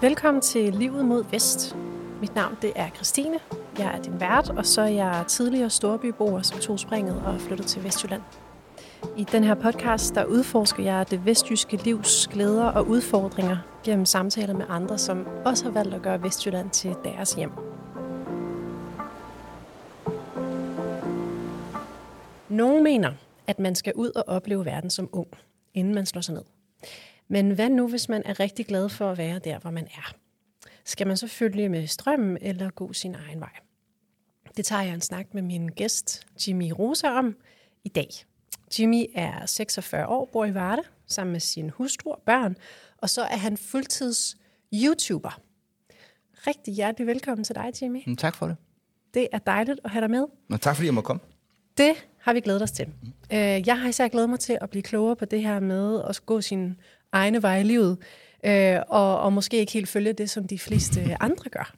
Velkommen til Livet mod Vest. Mit navn det er Christine. Jeg er din vært, og så er jeg tidligere storbyboer, som tog springet og flyttede til Vestjylland. I den her podcast, der udforsker jeg det vestjyske livs glæder og udfordringer gennem samtaler med andre, som også har valgt at gøre Vestjylland til deres hjem. Nogle mener, at man skal ud og opleve verden som ung, inden man slår sig ned. Men hvad nu, hvis man er rigtig glad for at være der, hvor man er? Skal man så følge med strømmen eller gå sin egen vej? Det tager jeg en snak med min gæst, Jimmy Rosa, om i dag. Jimmy er 46 år, bor i Varde, sammen med sin hustru og børn, og så er han fuldtids YouTuber. Rigtig hjertelig velkommen til dig, Jimmy. Mm, Tak for det. Det er dejligt at have dig med. Og tak fordi jeg må komme. Det har vi glædet os til. Øh, Jeg har især glædet mig til at blive klogere på det her med at gå sin egne vej i livet, øh, og, og måske ikke helt følge det, som de fleste andre gør.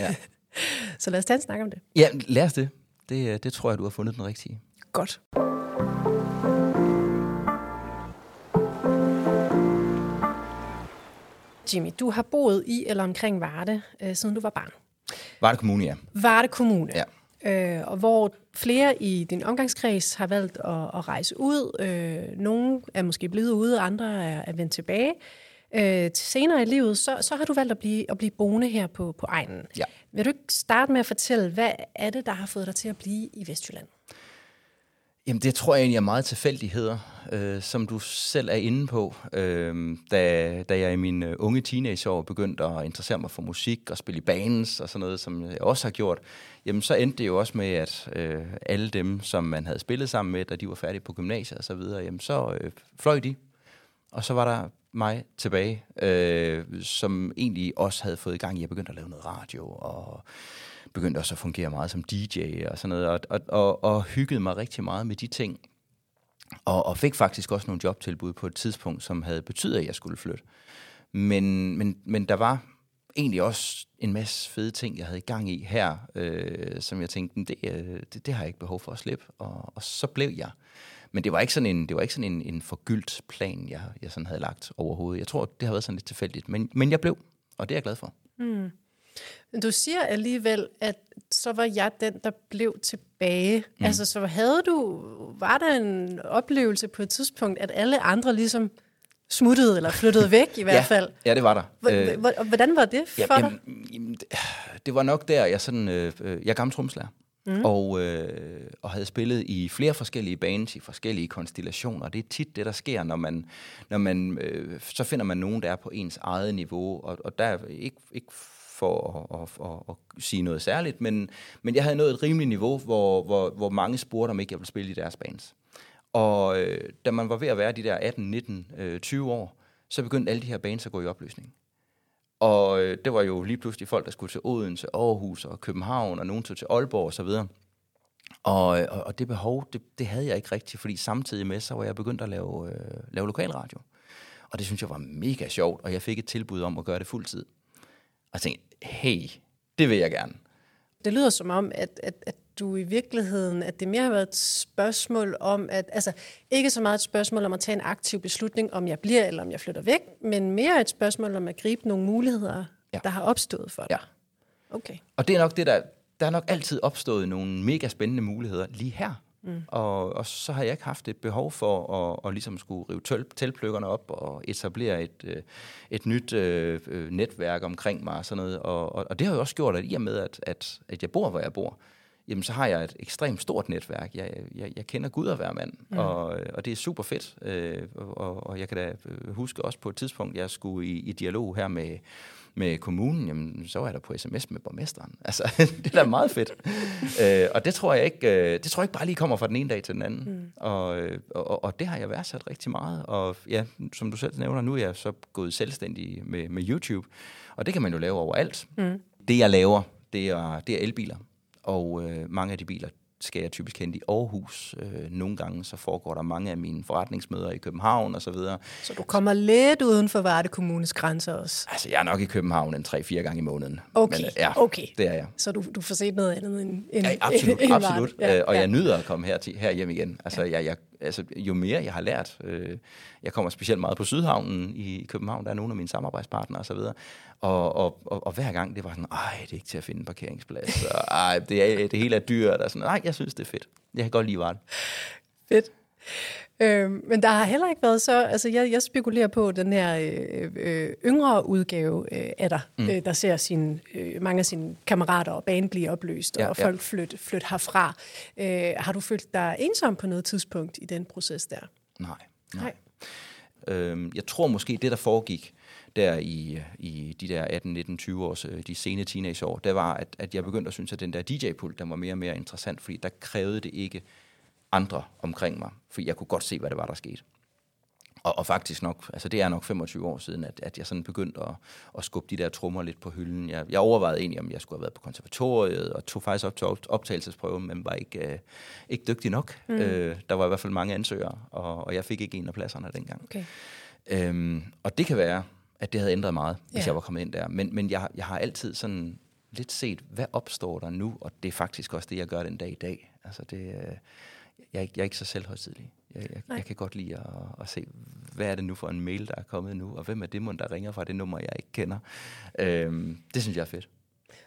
Ja. Så lad os tage en snak om det. Ja, lad os det. det. øh, Det tror jeg, du har fundet den rigtige. Godt. Jimmy, du har boet i eller omkring Varde, øh, siden du var barn. Var det kommune, ja. Varde Kommune. Ja. Øh, og hvor flere i din omgangskreds har valgt at, at rejse ud. Øh, nogle er måske blevet ude, andre er, er vendt tilbage. Øh, til senere i livet, så, så har du valgt at blive, at blive boende her på, på egnen. Ja. Vil du ikke starte med at fortælle, hvad er det, der har fået dig til at blive i Vestjylland? Jamen, det tror jeg egentlig er meget tilfældigheder, øh, som du selv er inde på. Øh, da, da jeg i mine øh, unge teenageår begyndte at interessere mig for musik og spille i bands og sådan noget, som jeg også har gjort, jamen så endte det jo også med, at øh, alle dem, som man havde spillet sammen med, da de var færdige på gymnasiet og så videre, jamen så øh, fløj de. Og så var der mig tilbage, øh, som egentlig også havde fået i gang i at begynde at lave noget radio og begyndte også at fungere meget som DJ og sådan noget, og, og, og, og hyggede mig rigtig meget med de ting. Og, og fik faktisk også nogle jobtilbud på et tidspunkt, som havde betydet, at jeg skulle flytte. Men, men, men der var egentlig også en masse fede ting, jeg havde i gang i her, øh, som jeg tænkte, det, øh, det, det har jeg ikke behov for at slippe. Og, og så blev jeg. Men det var ikke sådan en, det var ikke sådan en, en forgyldt plan, jeg, jeg sådan havde lagt overhovedet. Jeg tror, det har været sådan lidt tilfældigt. Men, men jeg blev, og det er jeg glad for. Mm. Men du siger alligevel, at så var jeg den, der blev tilbage. Mm. Altså, så havde du, var der en oplevelse på et tidspunkt, at alle andre ligesom smuttede eller flyttede væk i hvert ja, fald? Ja, det var der. Hvor- og Hvordan var det for Ja, dig? jamen, jamen, det, det var nok der, jeg sådan, øh, øh, jeg er gammel tromslærer, mm. og, øh, og havde spillet i flere forskellige bands, i forskellige konstellationer. Det er tit det, der sker, når man, når man øh, så finder man nogen, der er på ens eget niveau, og, og der er ikke, ikke for at, at, at, at sige noget særligt, men, men jeg havde nået et rimeligt niveau, hvor, hvor, hvor mange spurgte, om ikke jeg ville spille i deres bands. Og øh, da man var ved at være de der 18, 19, øh, 20 år, så begyndte alle de her bands at gå i opløsning. Og øh, det var jo lige pludselig folk, der skulle til Odense, Aarhus og København, og nogen tog til Aalborg osv. Og, øh, og, og det behov, det, det havde jeg ikke rigtigt, fordi samtidig med, så var jeg begyndt at lave, øh, lave lokalradio. Og det synes jeg var mega sjovt, og jeg fik et tilbud om at gøre det fuldtid. Og tænkte, hey, det vil jeg gerne. Det lyder som om, at, at, at du i virkeligheden, at det mere har været et spørgsmål om, at, altså ikke så meget et spørgsmål om at tage en aktiv beslutning, om jeg bliver eller om jeg flytter væk, men mere et spørgsmål om at gribe nogle muligheder. Ja. der har opstået for dig. Ja. Okay. Og det er nok det, der, der er nok altid opstået nogle mega spændende muligheder lige her. Mm. Og, og så har jeg ikke haft et behov for at, at ligesom skulle rive tøl, teltpløkkerne op og etablere et, øh, et nyt øh, øh, netværk omkring mig og sådan noget. Og, og, og det har jo også gjort, at i og med, at, at, at jeg bor, hvor jeg bor, jamen så har jeg et ekstremt stort netværk. Jeg, jeg, jeg kender Gud og hver mand, mm. og, og det er super fedt. Øh, og, og jeg kan da øh, huske også på et tidspunkt, jeg skulle i, i dialog her med, med kommunen, jamen, så var jeg der på sms med borgmesteren. Altså, det er da meget fedt. øh, og det tror jeg ikke, øh, det tror jeg ikke bare lige kommer fra den ene dag til den anden. Mm. Og, øh, og, og det har jeg værdsat rigtig meget. Og ja, som du selv nævner, nu er jeg så gået selvstændig med, med YouTube. Og det kan man jo lave overalt. Mm. Det jeg laver, det er, det er elbiler. Og øh, mange af de biler, skal jeg typisk hente i Aarhus. Øh, nogle gange så foregår der mange af mine forretningsmøder i København og så videre. Så du kommer lidt uden for Varde Kommunes grænser også. Altså, jeg er nok i København en 3-4 gange i måneden. Okay, Men, øh, ja, okay. det er jeg. Så du, du får set noget andet end, end Ja, absolut, end absolut. Varde. Ja, og jeg nyder at komme her, til, her hjem igen. Altså, ja. jeg, jeg, altså, jo mere jeg har lært, øh, jeg kommer specielt meget på Sydhavnen i København, der er nogle af mine samarbejdspartnere osv., og, og, og, og hver gang det var sådan, ej, det er ikke til at finde en parkeringsplads, og, ej, det, er, det hele er dyrt, og sådan, nej, jeg synes, det er fedt. Jeg kan godt lide varen. Fedt. Øh, men der har heller ikke været så, altså jeg, jeg spekulerer på den her øh, øh, yngre udgave øh, af dig, mm. øh, der ser sin, øh, mange af sine kammerater og banen blive opløst, ja, og folk ja. flytte flyt herfra. Øh, har du følt dig ensom på noget tidspunkt i den proces der? Nej. nej. nej. Øh, jeg tror måske, det der foregik, der i, i de der 18, 19, 20 års, øh, de sene teenageår, det var, at, at jeg begyndte at synes, at den der DJ-pult, der var mere og mere interessant, fordi der krævede det ikke andre omkring mig, for jeg kunne godt se, hvad det var, der skete. Og, og faktisk nok, altså det er nok 25 år siden, at, at jeg sådan begyndte at, at skubbe de der trommer lidt på hylden. Jeg, jeg overvejede egentlig, om jeg skulle have været på konservatoriet, og tog faktisk op til optagelsesprøven, men var ikke, øh, ikke dygtig nok. Mm. Øh, der var i hvert fald mange ansøgere, og, og jeg fik ikke en af pladserne dengang. Okay. Øhm, og det kan være, at det havde ændret meget, hvis ja. jeg var kommet ind der. Men, men jeg, jeg har altid sådan lidt set, hvad opstår der nu? Og det er faktisk også det, jeg gør den dag i dag. Altså det, øh, jeg, er ikke, jeg er ikke så selvhøjtidlig. Jeg, jeg, jeg kan godt lide at, at se, hvad er det nu for en mail, der er kommet nu, og hvem er det mund, der ringer fra det nummer, jeg ikke kender. Øhm, det synes jeg er fedt.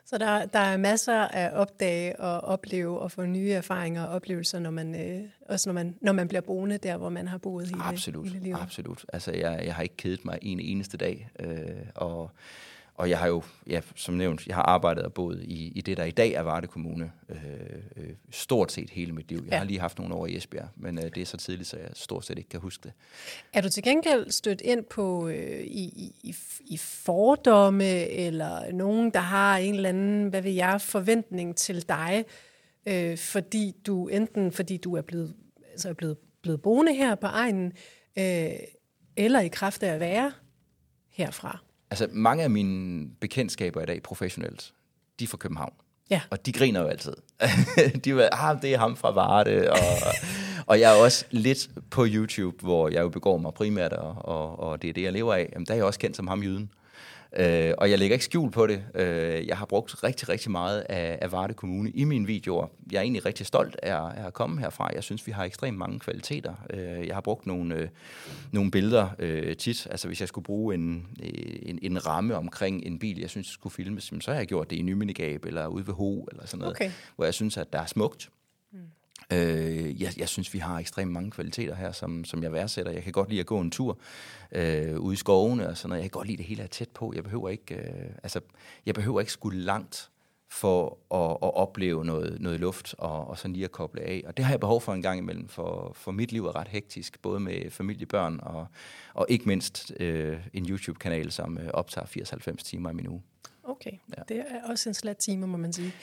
Så der, der er masser af opdage og opleve og få nye erfaringer og oplevelser, når man, øh, også når man, når man bliver boende der, hvor man har boet hele, absolut, hele livet. Absolut. Altså, jeg, jeg har ikke kedet mig en eneste dag, øh, og og jeg har jo, ja, som nævnt, jeg har arbejdet og boet i, i det, der i dag er Varde Kommune, øh, øh, stort set hele mit liv. Jeg ja. har lige haft nogle år i Esbjerg, men øh, det er så tidligt, så jeg stort set ikke kan huske det. Er du til gengæld stødt ind på øh, i, i, i fordomme, eller nogen, der har en eller anden, hvad vil jeg, forventning til dig, øh, fordi du enten fordi du er blevet, altså er blevet, blevet boende her på egnen, øh, eller i kraft af at være herfra? Altså, mange af mine bekendtskaber i dag professionelt, de er fra København. Ja. Og de griner jo altid. de var, ah, det er ham fra Varde. Og, og jeg er også lidt på YouTube, hvor jeg jo begår mig primært, og, og, og det er det, jeg lever af. Jamen, der er jeg også kendt som ham jyden. Øh, og jeg lægger ikke skjul på det. Øh, jeg har brugt rigtig, rigtig meget af, af Varde Kommune i mine videoer. Jeg er egentlig rigtig stolt af, af at komme herfra. Jeg synes, vi har ekstremt mange kvaliteter. Øh, jeg har brugt nogle, øh, nogle billeder øh, tit. Altså hvis jeg skulle bruge en, en, en ramme omkring en bil, jeg synes, skulle filmes, så har jeg gjort det i Nyminegab eller ude ved Ho eller sådan noget. Okay. Hvor jeg synes, at der er smukt. Øh, jeg, jeg synes, vi har ekstremt mange kvaliteter her, som, som jeg værdsætter. Jeg kan godt lide at gå en tur øh, ude i skovene og sådan noget. Jeg kan godt lide det hele er tæt på. Jeg behøver ikke, øh, altså, jeg behøver ikke skulle langt for at, at opleve noget, noget luft og, og sådan lige at koble af. Og det har jeg behov for en gang imellem, for, for mit liv er ret hektisk, både med familie, børn og, og ikke mindst øh, en YouTube-kanal, som øh, optager 80-90 timer i min uge. Okay, ja. det er også en slat time, må man sige.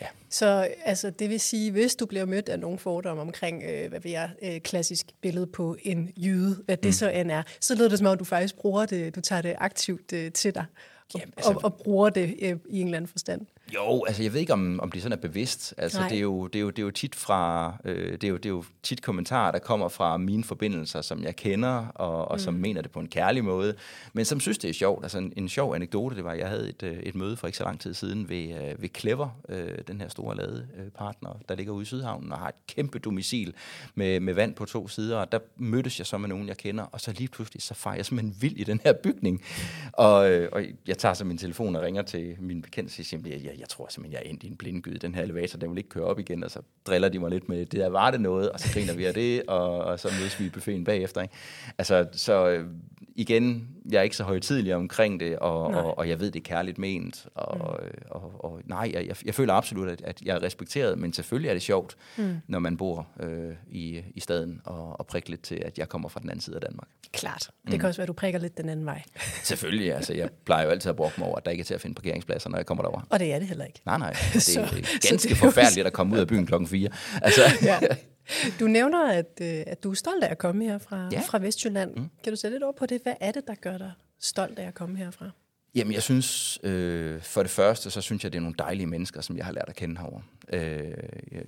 Ja. Så altså, det vil sige, hvis du bliver mødt af nogle fordomme omkring, øh, hvad vi er, øh, klassisk billede på en jyde, hvad det mm. så end er, så lyder det som om, du faktisk bruger det, du tager det aktivt øh, til dig, og, Jamen, altså, og, og bruger det øh, i en eller anden forstand. Jo, altså jeg ved ikke, om, om det sådan er bevidst. Altså det er, jo, det, er jo, det er jo tit fra, øh, det, er jo, det er jo tit kommentarer, der kommer fra mine forbindelser, som jeg kender, og, og mm. som mener det på en kærlig måde, men som synes, det er sjovt. Altså en, en sjov anekdote, det var, jeg havde et, øh, et møde for ikke så lang tid siden ved, øh, ved Clever, øh, den her store ladepartner, der ligger ude i Sydhavnen, og har et kæmpe domicil med, med vand på to sider, og der mødtes jeg så med nogen, jeg kender, og så lige pludselig, så fejrer jeg simpelthen vild i den her bygning. Og, øh, og jeg tager så min telefon og ringer til min bekendte, og siger, jeg, jeg, jeg tror simpelthen, jeg er endt i en blindgyde. Den her elevator, den vil ikke køre op igen, og så driller de mig lidt med, det der var det noget, og så griner vi af det, og, og så mødes vi i buffeten bagefter. Ikke? Altså, så øh, igen, jeg er ikke så højtidlig omkring det, og, og, og jeg ved, det er kærligt ment, og, mm. og, og, og nej, jeg, jeg, jeg føler absolut, at, at jeg er respekteret, men selvfølgelig er det sjovt, mm. når man bor øh, i, i staden, og, og prikke lidt til, at jeg kommer fra den anden side af Danmark. Klart. Det mm. kan også være, at du prikker lidt den anden vej. selvfølgelig, altså jeg plejer jo altid at bruge mig over, at der ikke er til at finde parkeringspladser, når jeg kommer derover. Og det er det heller ikke. Nej, nej. Det er så, ganske så det forfærdeligt at komme ud af byen klokken 4. Altså. ja. Du nævner, at, øh, at du er stolt af at komme her fra, ja. fra Vestjylland. Mm. Kan du sætte lidt over på det? Hvad er det, der gør dig stolt af at komme herfra? Jamen, jeg synes, øh, for det første, så synes jeg, det er nogle dejlige mennesker, som jeg har lært at kende herovre. Øh,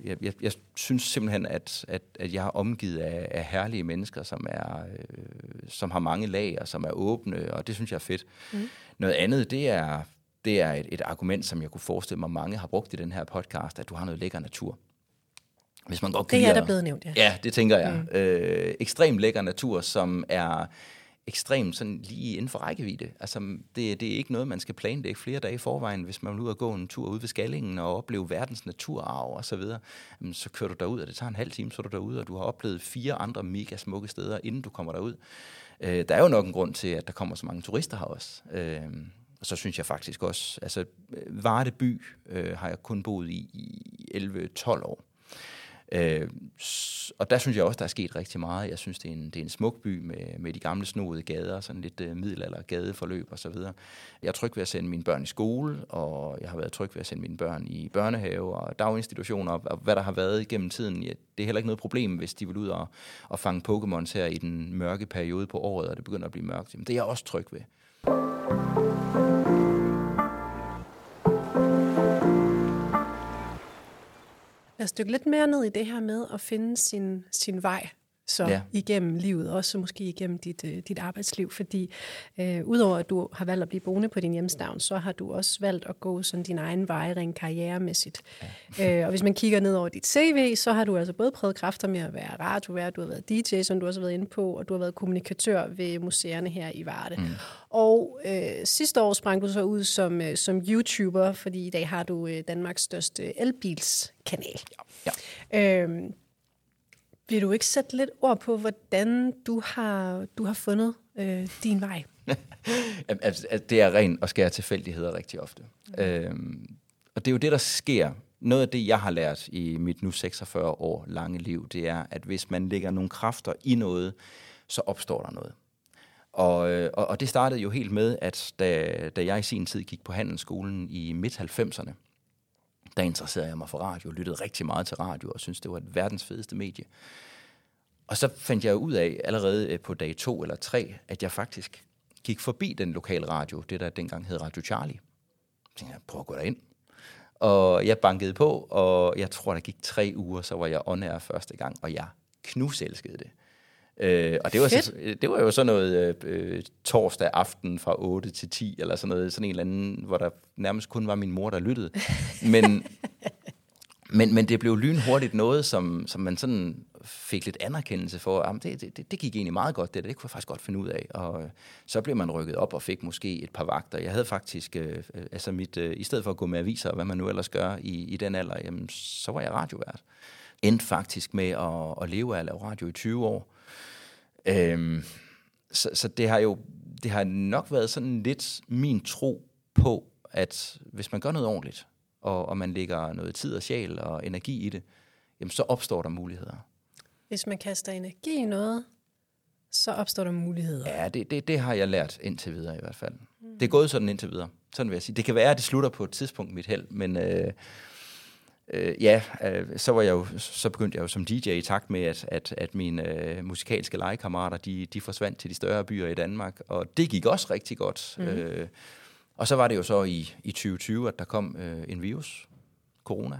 jeg, jeg, jeg synes simpelthen, at, at, at jeg har omgivet af, af herlige mennesker, som, er, øh, som har mange lag, og som er åbne, og det synes jeg er fedt. Mm. Noget andet, det er, det er et, et argument, som jeg kunne forestille mig, mange har brugt i den her podcast, at du har noget lækker natur. hvis man godt Det er der blevet nævnt, ja. Ja, det tænker jeg. Mm. Øh, ekstremt lækker natur, som er ekstremt sådan lige inden for rækkevidde. Altså, det, det er ikke noget, man skal planlægge flere dage i forvejen, hvis man vil ud og gå en tur ud ved Skallingen og opleve verdens naturarv og så videre. Jamen, så kører du derud, og det tager en halv time, så er du derude, og du har oplevet fire andre mega smukke steder, inden du kommer derud. Øh, der er jo nok en grund til, at der kommer så mange turister her også. Øh, og så synes jeg faktisk også, altså øh, Varde by øh, har jeg kun boet i, i 11-12 år. Øh, og der synes jeg også, der er sket rigtig meget. Jeg synes, det er en, det er en smuk by med, med de gamle snoede gader, sådan lidt øh, middelalder gadeforløb og så videre. Jeg er tryg ved at sende mine børn i skole, og jeg har været tryg ved at sende mine børn i børnehave og daginstitutioner, og, og hvad der har været igennem tiden. Ja, det er heller ikke noget problem, hvis de vil ud og, og fange Pokémons her i den mørke periode på året, og det begynder at blive mørkt. Jamen, det er jeg også tryg ved. Lad os dykke lidt mere ned i det her med at finde sin, sin vej så Ja. ja. igennem livet, også måske igennem dit, øh, dit arbejdsliv, fordi øh, udover at du har valgt at blive boende på din hjemstavn, så har du også valgt at gå sådan din egen vej rent karrieremæssigt. Ja. Øh, og hvis man kigger ned over dit CV, så har du altså både prøvet kræfter med at være radiovært, du har været DJ, som du også har været inde på, og du har været kommunikatør ved museerne her i Varde. Mm. Og øh, sidste år sprang du så ud som, øh, som YouTuber, fordi i dag har du øh, Danmarks største elbilskanal. Ja. Øhm, vil du ikke sætte lidt ord på, hvordan du har, du har fundet øh, din vej? Altså, det er ren og skær tilfældigheder rigtig ofte. Mm. Øhm, og det er jo det, der sker. Noget af det, jeg har lært i mit nu 46 år lange liv, det er, at hvis man lægger nogle kræfter i noget, så opstår der noget. Og, øh, og, og det startede jo helt med, at da, da jeg i sin tid gik på handelsskolen i midt-90'erne, der interesserede jeg mig for radio, lyttede rigtig meget til radio, og synes det var et verdens fedeste medie. Og så fandt jeg ud af, allerede øh, på dag to eller tre, at jeg faktisk gik forbi den lokale radio, det der dengang hed Radio Charlie. Så tænkte jeg, prøv at gå derind. Og jeg bankede på, og jeg tror, der gik tre uger, så var jeg on air første gang, og jeg knuselskede det. Øh, og det var, så, det var jo sådan noget øh, torsdag aften fra 8 til 10, eller sådan noget, sådan en eller anden, hvor der nærmest kun var min mor, der lyttede. Men, men, men det blev lynhurtigt noget, som, som man sådan fik lidt anerkendelse for. Jamen, det, det, det gik egentlig meget godt, det, der. det kunne jeg faktisk godt finde ud af. Og øh, så blev man rykket op og fik måske et par vagter. Jeg havde faktisk, øh, øh, altså mit, øh, i stedet for at gå med aviser, og hvad man nu ellers gør i, i den alder, jamen, så var jeg radiovært. Endte faktisk med at, at leve af at lave radio i 20 år. Øhm, så, så det har jo det har nok været sådan lidt min tro på, at hvis man gør noget ordentligt, og, og man lægger noget tid og sjæl og energi i det, jamen så opstår der muligheder. Hvis man kaster energi i noget, så opstår der muligheder. Ja, det, det, det har jeg lært indtil videre i hvert fald. Mm. Det er gået sådan indtil videre. Sådan vil jeg sige. Det kan være, at det slutter på et tidspunkt mit held, men øh, øh, ja, øh, så, var jeg jo, så begyndte jeg jo som DJ i takt med, at, at, at mine øh, musikalske legekammerater, de, de forsvandt til de større byer i Danmark, og det gik også rigtig godt. Mm. Øh, og så var det jo så i, i 2020, at der kom øh, en virus, corona,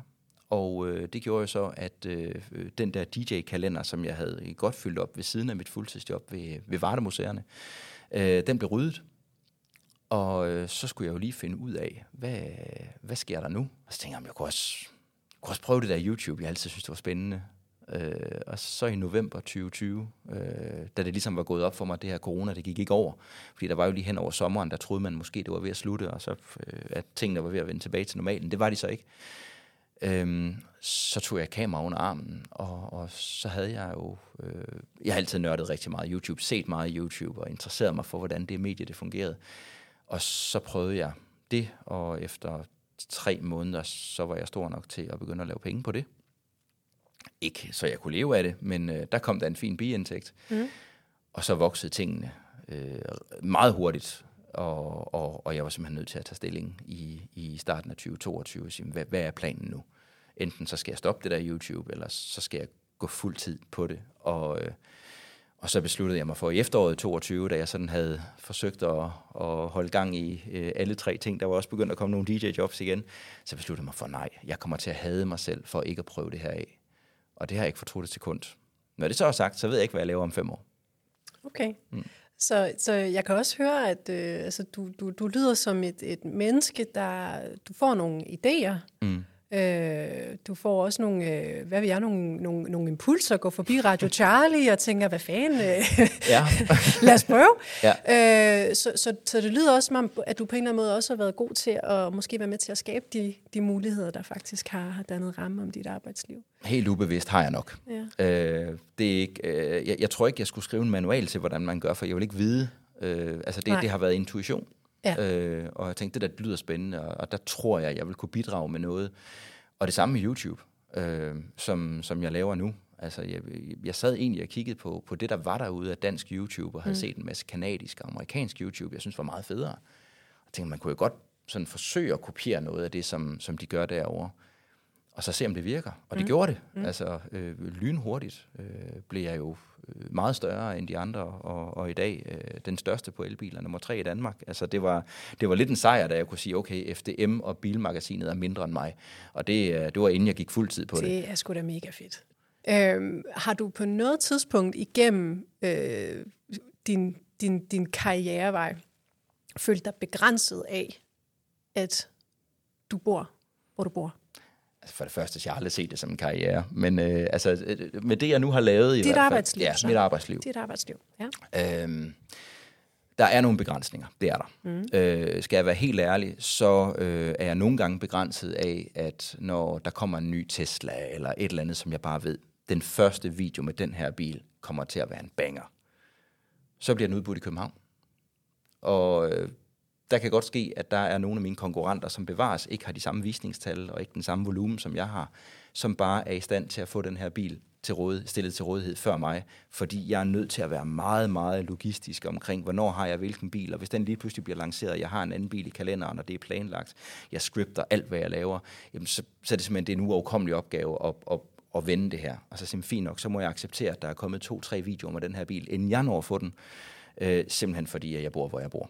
og øh, det gjorde jo så, at øh, den der DJ-kalender, som jeg havde godt fyldt op ved siden af mit fuldtidsjob ved, ved Vardemuseerne, øh, den blev ryddet. Og øh, så skulle jeg jo lige finde ud af, hvad, hvad sker der nu? Og så tænkte jeg, jeg kunne også, kunne også prøve det der YouTube. Jeg altid synes, det var spændende. Øh, og så i november 2020, øh, da det ligesom var gået op for mig, det her corona, det gik ikke over. Fordi der var jo lige hen over sommeren, der troede man måske, det var ved at slutte, og så øh, at tingene var ved at vende tilbage til normalen. Det var de så ikke. Øhm, så tog jeg kamera under armen, og, og så havde jeg jo... Øh, jeg har altid nørdet rigtig meget YouTube, set meget YouTube, og interesseret mig for, hvordan det medie det fungerede. Og så prøvede jeg det, og efter tre måneder, så var jeg stor nok til at begynde at lave penge på det. Ikke så jeg kunne leve af det, men øh, der kom der en fin biindtægt. Mm. Og så voksede tingene øh, meget hurtigt, og, og, og jeg var simpelthen nødt til at tage stilling i, i starten af 2022 og sige, hvad, hvad er planen nu? Enten så skal jeg stoppe det der YouTube, eller så skal jeg gå fuld tid på det. Og, øh, og så besluttede jeg mig for i efteråret 22, da jeg sådan havde forsøgt at, at holde gang i øh, alle tre ting. Der var også begyndt at komme nogle DJ-jobs igen. Så besluttede jeg mig for, nej, jeg kommer til at hade mig selv for ikke at prøve det her af. Og det har jeg ikke fortrudt et sekund. Når det så er sagt, så ved jeg ikke, hvad jeg laver om fem år. Okay. Mm. Så, så jeg kan også høre, at øh, altså, du, du, du lyder som et, et menneske, der du får nogle idéer, mm. Øh, du får også nogle, øh, hvad vil jeg, nogle, nogle, nogle impulser, gå forbi Radio Charlie og tænker, hvad fanden, øh, Ja. lad os prøve. Ja. Øh, så, så, så det lyder også som om, at du på en eller anden måde også har været god til at måske være med til at skabe de, de muligheder, der faktisk har, har dannet ramme om dit arbejdsliv. Helt ubevidst har jeg nok. Ja. Øh, det er ikke, øh, jeg, jeg tror ikke, jeg skulle skrive en manual til, hvordan man gør, for jeg vil ikke vide. Øh, altså det, Nej. det har været intuition. Ja. Øh, og jeg tænkte, det der lyder spændende, og, og der tror jeg, jeg vil kunne bidrage med noget. Og det samme med YouTube, øh, som, som jeg laver nu. Altså, jeg, jeg sad egentlig og kiggede på, på det, der var derude af dansk YouTube, og havde mm. set en masse kanadisk og amerikansk YouTube, jeg synes var meget federe. Og tænkte, man kunne jo godt sådan forsøge at kopiere noget af det, som, som de gør derovre. Og så se, om det virker. Og det mm. gjorde det. Mm. Altså, øh, lynhurtigt øh, blev jeg jo meget større end de andre, og, og i dag øh, den største på elbiler, nummer tre i Danmark. Altså, det var, det var lidt en sejr, da jeg kunne sige, okay, FDM og Bilmagasinet er mindre end mig. Og det, øh, det var inden jeg gik fuldtid på det. Det er sgu da mega fedt. Øhm, har du på noget tidspunkt igennem øh, din, din, din karrierevej følt dig begrænset af, at du bor, hvor du bor? Altså for det første, så jeg har aldrig set det som en karriere. Men øh, altså, øh, med det, jeg nu har lavet i Dit hvert fald, arbejdsliv, Ja, så. mit arbejdsliv. Dit arbejdsliv, ja. Øhm, der er nogle begrænsninger, det er der. Mm. Øh, skal jeg være helt ærlig, så øh, er jeg nogle gange begrænset af, at når der kommer en ny Tesla eller et eller andet, som jeg bare ved, den første video med den her bil kommer til at være en banger, så bliver den udbudt i København. Og øh, der kan godt ske, at der er nogle af mine konkurrenter, som bevares, ikke har de samme visningstal og ikke den samme volumen, som jeg har, som bare er i stand til at få den her bil til råd, stillet til rådighed før mig, fordi jeg er nødt til at være meget, meget logistisk omkring, hvornår har jeg hvilken bil, og hvis den lige pludselig bliver lanceret, jeg har en anden bil i kalenderen, og det er planlagt, jeg scripter alt, hvad jeg laver, jamen så, så er det simpelthen det er en uoverkommelig opgave at, at, at vende det her. Og så simpelthen fint nok, så må jeg acceptere, at der er kommet to-tre videoer med den her bil, inden jeg når at få den, øh, simpelthen fordi, jeg bor, hvor jeg bor.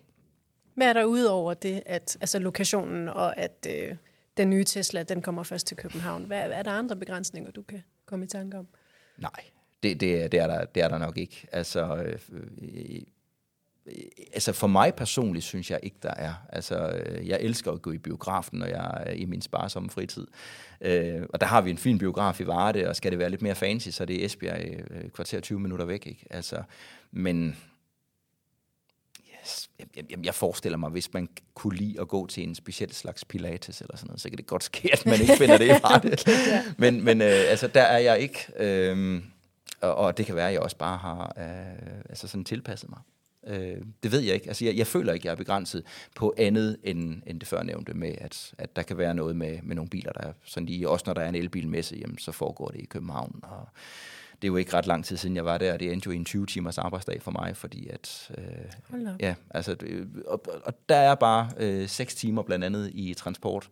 Hvad er der udover det, at altså lokationen og at øh, den nye Tesla, den kommer først til København? Hvad, er der andre begrænsninger, du kan komme i tanke om? Nej, det, det, det, er, der, det er der nok ikke. Altså, øh, øh, altså for mig personligt synes jeg ikke, der er. Altså, øh, jeg elsker at gå i biografen, når jeg er i min sparsomme fritid. Øh, og der har vi en fin biograf i Varde, og skal det være lidt mere fancy, så det er Esbjerg øh, kvarter 20 minutter væk. Ikke? Altså, men jeg, jeg, jeg forestiller mig, hvis man kunne lide at gå til en speciel slags pilates eller sådan noget, så kan det godt ske, at man ikke finder det i Varde. ja. Men, men øh, altså, der er jeg ikke, øh, og, og det kan være, at jeg også bare har øh, altså sådan tilpasset mig. Øh, det ved jeg ikke. Altså, jeg, jeg føler ikke, jeg er begrænset på andet end, end det førnævnte med, at, at der kan være noget med, med nogle biler, der er sådan lige, også når der er en elbilmesse, jamen, så foregår det i København, og det er jo ikke ret lang tid siden, jeg var der, og det endte jo i en 20 timers arbejdsdag for mig, fordi at... Øh, ja, altså, og, og der er bare øh, seks timer blandt andet i transport,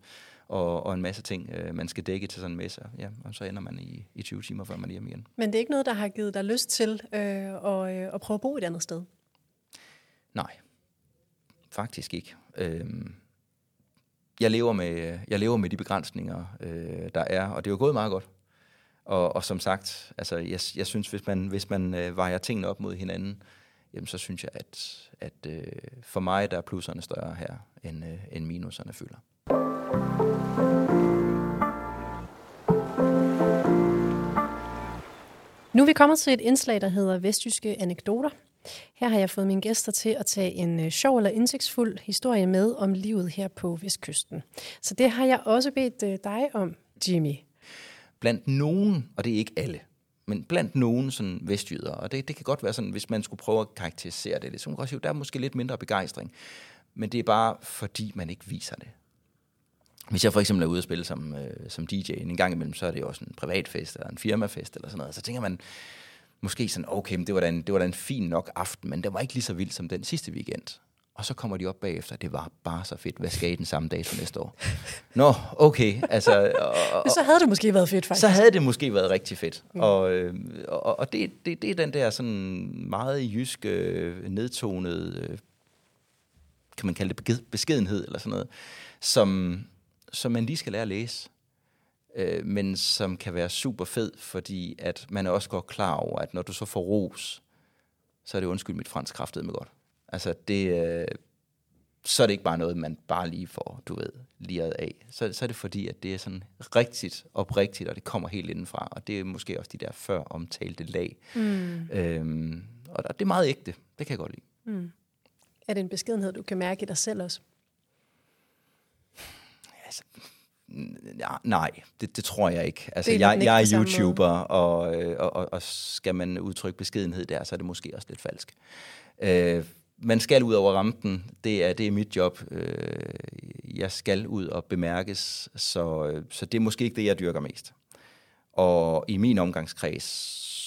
og, og en masse ting, øh, man skal dække til sådan en messe, ja, og så ender man i, i 20 timer, før man er hjemme igen. Men det er ikke noget, der har givet dig lyst til øh, at, øh, at prøve at bo et andet sted? Nej, faktisk ikke. Øhm, jeg, lever med, jeg lever med de begrænsninger, øh, der er, og det er jo gået meget godt. Og, og som sagt, altså, jeg, jeg synes, hvis man, hvis man øh, vejer tingene op mod hinanden, jamen, så synes jeg, at, at øh, for mig der er plusserne større her, end, øh, end minuserne fylder. Nu er vi kommet til et indslag, der hedder Vestjyske Anekdoter. Her har jeg fået mine gæster til at tage en øh, sjov eller indsigtsfuld historie med om livet her på Vestkysten. Så det har jeg også bedt øh, dig om, Jimmy. Blandt nogen, og det er ikke alle, men blandt nogen sådan vestjyder, og det, det kan godt være sådan, hvis man skulle prøve at karakterisere det lidt, så kan man sige, der er måske lidt mindre begejstring, men det er bare fordi, man ikke viser det. Hvis jeg for eksempel er ude at spille som, øh, som DJ en gang imellem, så er det jo også en privatfest eller en firmafest eller sådan noget, så tænker man måske sådan, okay, men det var, da en, det var da en fin nok aften, men det var ikke lige så vildt som den sidste weekend. Og så kommer de op bagefter, det var bare så fedt, hvad skal I den samme dag for næste år? Nå, okay, altså... Og, og, Så havde det måske været fedt, faktisk. så havde det måske været rigtig fedt. Mm. Og, øh, og, og det, det, det er den der sådan meget jysk øh, nedtonede, øh, kan man kalde det beskedenhed eller sådan noget, som, som man lige skal lære at læse. Øh, men som kan være super fed, fordi at man er også godt klar over, at når du så får ros, så er det undskyld mit fransk kraftede med godt. Altså det, øh, så er det ikke bare noget, man bare lige får, du ved, liret af. Så, så er det fordi, at det er sådan rigtigt, oprigtigt, og det kommer helt indenfra. Og det er måske også de der før omtalte lag. Mm. Øhm, og det er meget ægte. Det kan jeg godt lide. Mm. Er det en beskedenhed, du kan mærke i dig selv også? Altså, ja, nej, det, det tror jeg ikke. Altså, jeg, jeg er YouTuber, og, og, og, og skal man udtrykke beskedenhed der, så er det måske også lidt falsk. Øh, man skal ud over rampen. Det er, det er mit job. Øh, jeg skal ud og bemærkes, så, så det er måske ikke det, jeg dyrker mest. Og i min omgangskreds,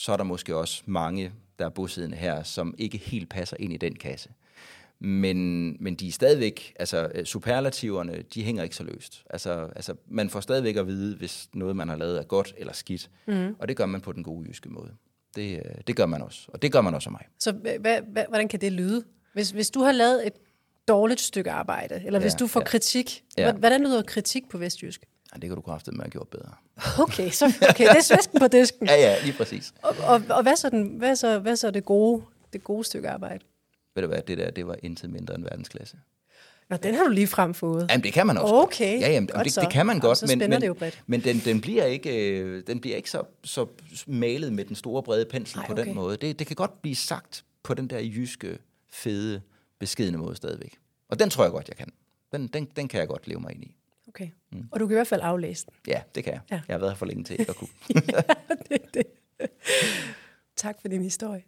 så er der måske også mange, der er bosiddende her, som ikke helt passer ind i den kasse. Men, men de er stadigvæk, altså superlativerne, de hænger ikke så løst. Altså, altså man får stadigvæk at vide, hvis noget, man har lavet, er godt eller skidt. Mm. Og det gør man på den gode jyske måde. Det, det gør man også, og det gør man også af mig. Så hvad, hvad, hvordan kan det lyde? Hvis, hvis du har lavet et dårligt stykke arbejde, eller ja, hvis du får ja. kritik, ja. hvordan lyder kritik på vestjysk? Ja, det kan du kraftigt med at gjort bedre. Okay, så, okay det er svæsken på disken. ja, ja, lige præcis. Og, og, og hvad, så den, hvad, så, hvad så det gode, det gode stykke arbejde? Ved du hvad, det der, det var intet mindre end verdensklasse. Nå, den har du lige frem fået. Jamen, det kan man også Okay, Ja, jamen, det, det kan man godt, så men, men, det jo bredt. men den, den bliver ikke, øh, den bliver ikke så, så malet med den store brede pensel Ej, okay. på den måde. Det, det kan godt blive sagt på den der jyske, fede beskedende måde stadigvæk. Og den tror jeg godt, jeg kan. Den, den, den kan jeg godt leve mig ind i. Okay. Mm. Og du kan i hvert fald aflæse den. Ja, det kan jeg. Ja. Jeg har været her for længe til ikke at kunne. ja, det, det. Tak for din historie.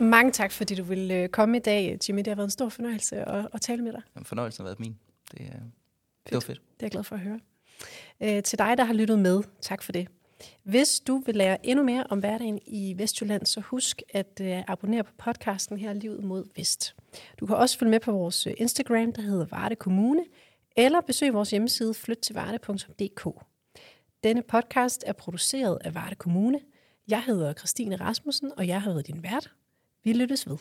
Mange tak, fordi du ville øh, komme i dag, Jimmy. Det har været en stor fornøjelse at, at tale med dig. Jamen, fornøjelsen har været min. Det, det var fedt. Det er jeg glad for at høre. Øh, til dig, der har lyttet med, tak for det. Hvis du vil lære endnu mere om hverdagen i Vestjylland, så husk at øh, abonnere på podcasten her, Livet mod Vest. Du kan også følge med på vores øh, Instagram, der hedder Varde Kommune, eller besøg vores hjemmeside flyttilvarde.dk. Denne podcast er produceret af Varde Kommune. Jeg hedder Christine Rasmussen, og jeg har været din vært. Vi lyttes ved.